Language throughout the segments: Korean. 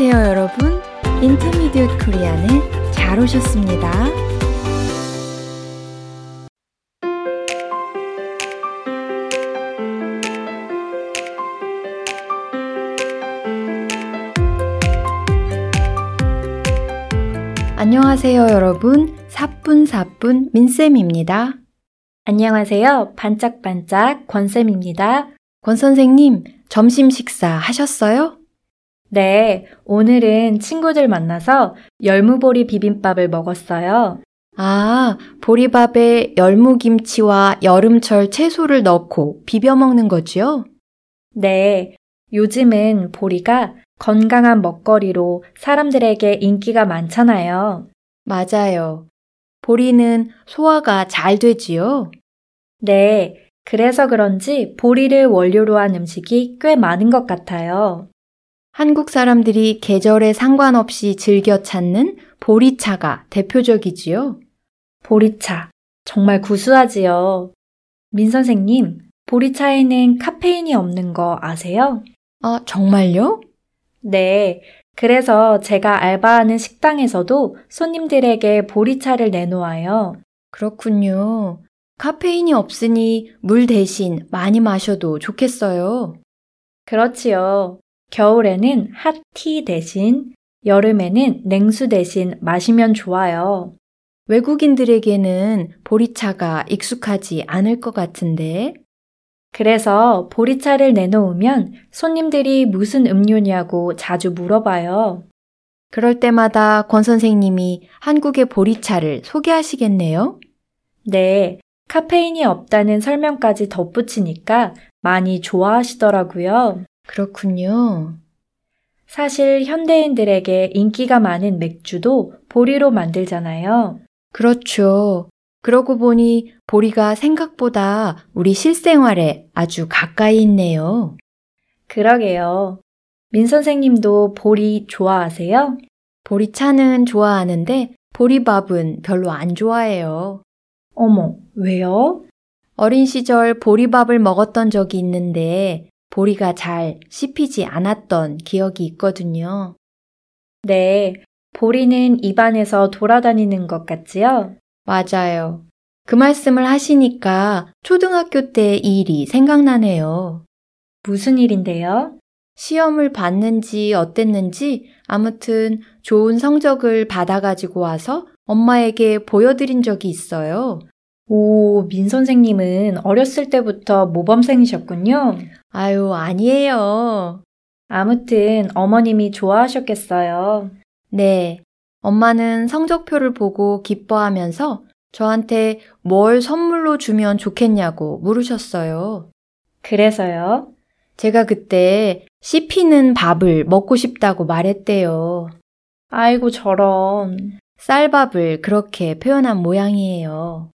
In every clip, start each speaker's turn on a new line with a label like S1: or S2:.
S1: 안녕하세요, 여러분. 인터미디엇 코리안에 잘 오셨습니다. 안녕하세요, 여러분. 사뿐사뿐 민쌤입니다.
S2: 안녕하세요. 반짝반짝 권쌤입니다.
S1: 권 선생님, 점심 식사 하셨어요?
S2: 네, 오늘은 친구들 만나서 열무보리 비빔밥을 먹었어요.
S1: 아, 보리밥에 열무김치와 여름철 채소를 넣고 비벼 먹는 거지요?
S2: 네, 요즘은 보리가 건강한 먹거리로 사람들에게 인기가 많잖아요.
S1: 맞아요. 보리는 소화가 잘 되지요?
S2: 네, 그래서 그런지 보리를 원료로 한 음식이 꽤 많은 것 같아요.
S1: 한국 사람들이 계절에 상관없이 즐겨 찾는 보리차가 대표적이지요?
S2: 보리차. 정말 구수하지요. 민 선생님, 보리차에는 카페인이 없는 거 아세요?
S1: 아, 정말요?
S2: 네. 그래서 제가 알바하는 식당에서도 손님들에게 보리차를 내놓아요.
S1: 그렇군요. 카페인이 없으니 물 대신 많이 마셔도 좋겠어요.
S2: 그렇지요. 겨울에는 핫티 대신, 여름에는 냉수 대신 마시면 좋아요.
S1: 외국인들에게는 보리차가 익숙하지 않을 것 같은데.
S2: 그래서 보리차를 내놓으면 손님들이 무슨 음료냐고 자주 물어봐요.
S1: 그럴 때마다 권 선생님이 한국의 보리차를 소개하시겠네요?
S2: 네, 카페인이 없다는 설명까지 덧붙이니까 많이 좋아하시더라고요.
S1: 그렇군요.
S2: 사실 현대인들에게 인기가 많은 맥주도 보리로 만들잖아요.
S1: 그렇죠. 그러고 보니 보리가 생각보다 우리 실생활에 아주 가까이 있네요.
S2: 그러게요. 민 선생님도 보리 좋아하세요?
S1: 보리차는 좋아하는데 보리밥은 별로 안 좋아해요.
S2: 어머, 왜요?
S1: 어린 시절 보리밥을 먹었던 적이 있는데 보리가 잘 씹히지 않았던 기억이 있거든요.
S2: 네, 보리는 입안에서 돌아다니는 것 같지요?
S1: 맞아요. 그 말씀을 하시니까 초등학교 때이 일이 생각나네요.
S2: 무슨 일인데요?
S1: 시험을 봤는지 어땠는지 아무튼 좋은 성적을 받아가지고 와서 엄마에게 보여드린 적이 있어요.
S2: 오, 민 선생님은 어렸을 때부터 모범생이셨군요.
S1: 아유, 아니에요.
S2: 아무튼 어머님이 좋아하셨겠어요.
S1: 네. 엄마는 성적표를 보고 기뻐하면서 저한테 뭘 선물로 주면 좋겠냐고 물으셨어요.
S2: 그래서요?
S1: 제가 그때 씹히는 밥을 먹고 싶다고 말했대요.
S2: 아이고, 저런.
S1: 쌀밥을 그렇게 표현한 모양이에요.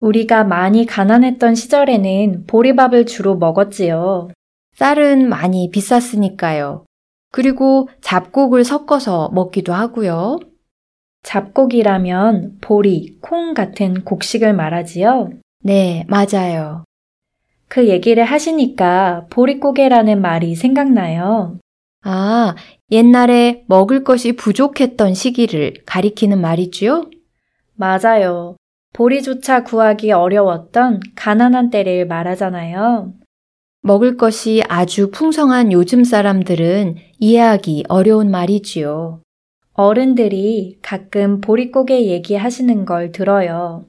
S2: 우리가 많이 가난했던 시절에는 보리밥을 주로 먹었지요.
S1: 쌀은 많이 비쌌으니까요. 그리고 잡곡을 섞어서 먹기도 하고요.
S2: 잡곡이라면 보리, 콩 같은 곡식을 말하지요?
S1: 네, 맞아요.
S2: 그 얘기를 하시니까 보릿고개라는 말이 생각나요.
S1: 아, 옛날에 먹을 것이 부족했던 시기를 가리키는 말이지요?
S2: 맞아요. 보리조차 구하기 어려웠던 가난한 때를 말하잖아요.
S1: 먹을 것이 아주 풍성한 요즘 사람들은 이해하기 어려운 말이지요.
S2: 어른들이 가끔 보릿고개 얘기하시는 걸 들어요.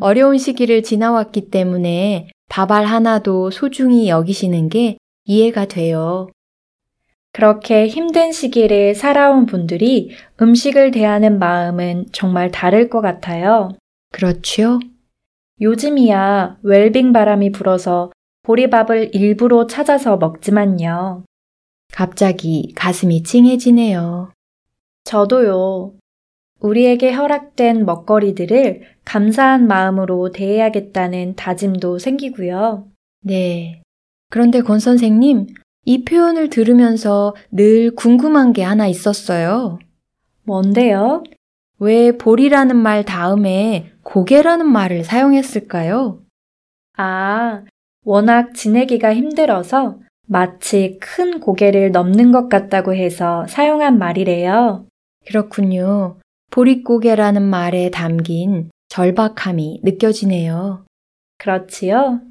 S1: 어려운 시기를 지나왔기 때문에 밥알 하나도 소중히 여기시는 게 이해가 돼요.
S2: 그렇게 힘든 시기를 살아온 분들이 음식을 대하는 마음은 정말 다를 것 같아요.
S1: 그렇죠?
S2: 요즘이야 웰빙 바람이 불어서 보리밥을 일부러 찾아서 먹지만요.
S1: 갑자기 가슴이 찡해지네요.
S2: 저도요. 우리에게 허락된 먹거리들을 감사한 마음으로 대해야겠다는 다짐도 생기고요.
S1: 네. 그런데 권 선생님, 이 표현을 들으면서 늘 궁금한 게 하나 있었어요.
S2: 뭔데요?
S1: 왜 볼이라는 말 다음에 고개라는 말을 사용했을까요?
S2: 아, 워낙 지내기가 힘들어서 마치 큰 고개를 넘는 것 같다고 해서 사용한 말이래요.
S1: 그렇군요. 보릿고개라는 말에 담긴 절박함이 느껴지네요.
S2: 그렇지요?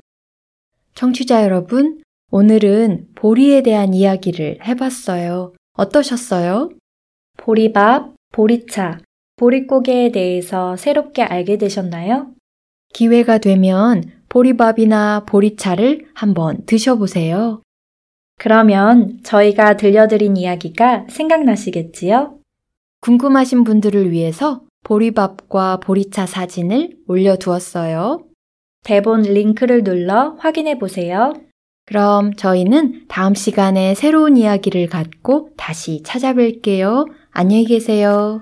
S1: 청취자 여러분, 오늘은 보리에 대한 이야기를 해봤어요. 어떠셨어요?
S2: 보리밥, 보리차, 보릿고개에 대해서 새롭게 알게 되셨나요?
S1: 기회가 되면 보리밥이나 보리차를 한번 드셔보세요.
S2: 그러면 저희가 들려드린 이야기가 생각나시겠지요?
S1: 궁금하신 분들을 위해서 보리밥과 보리차 사진을 올려두었어요.
S2: 대본 링크를 눌러 확인해 보세요.
S1: 그럼 저희는 다음 시간에 새로운 이야기를 갖고 다시 찾아뵐게요. 안녕히 계세요.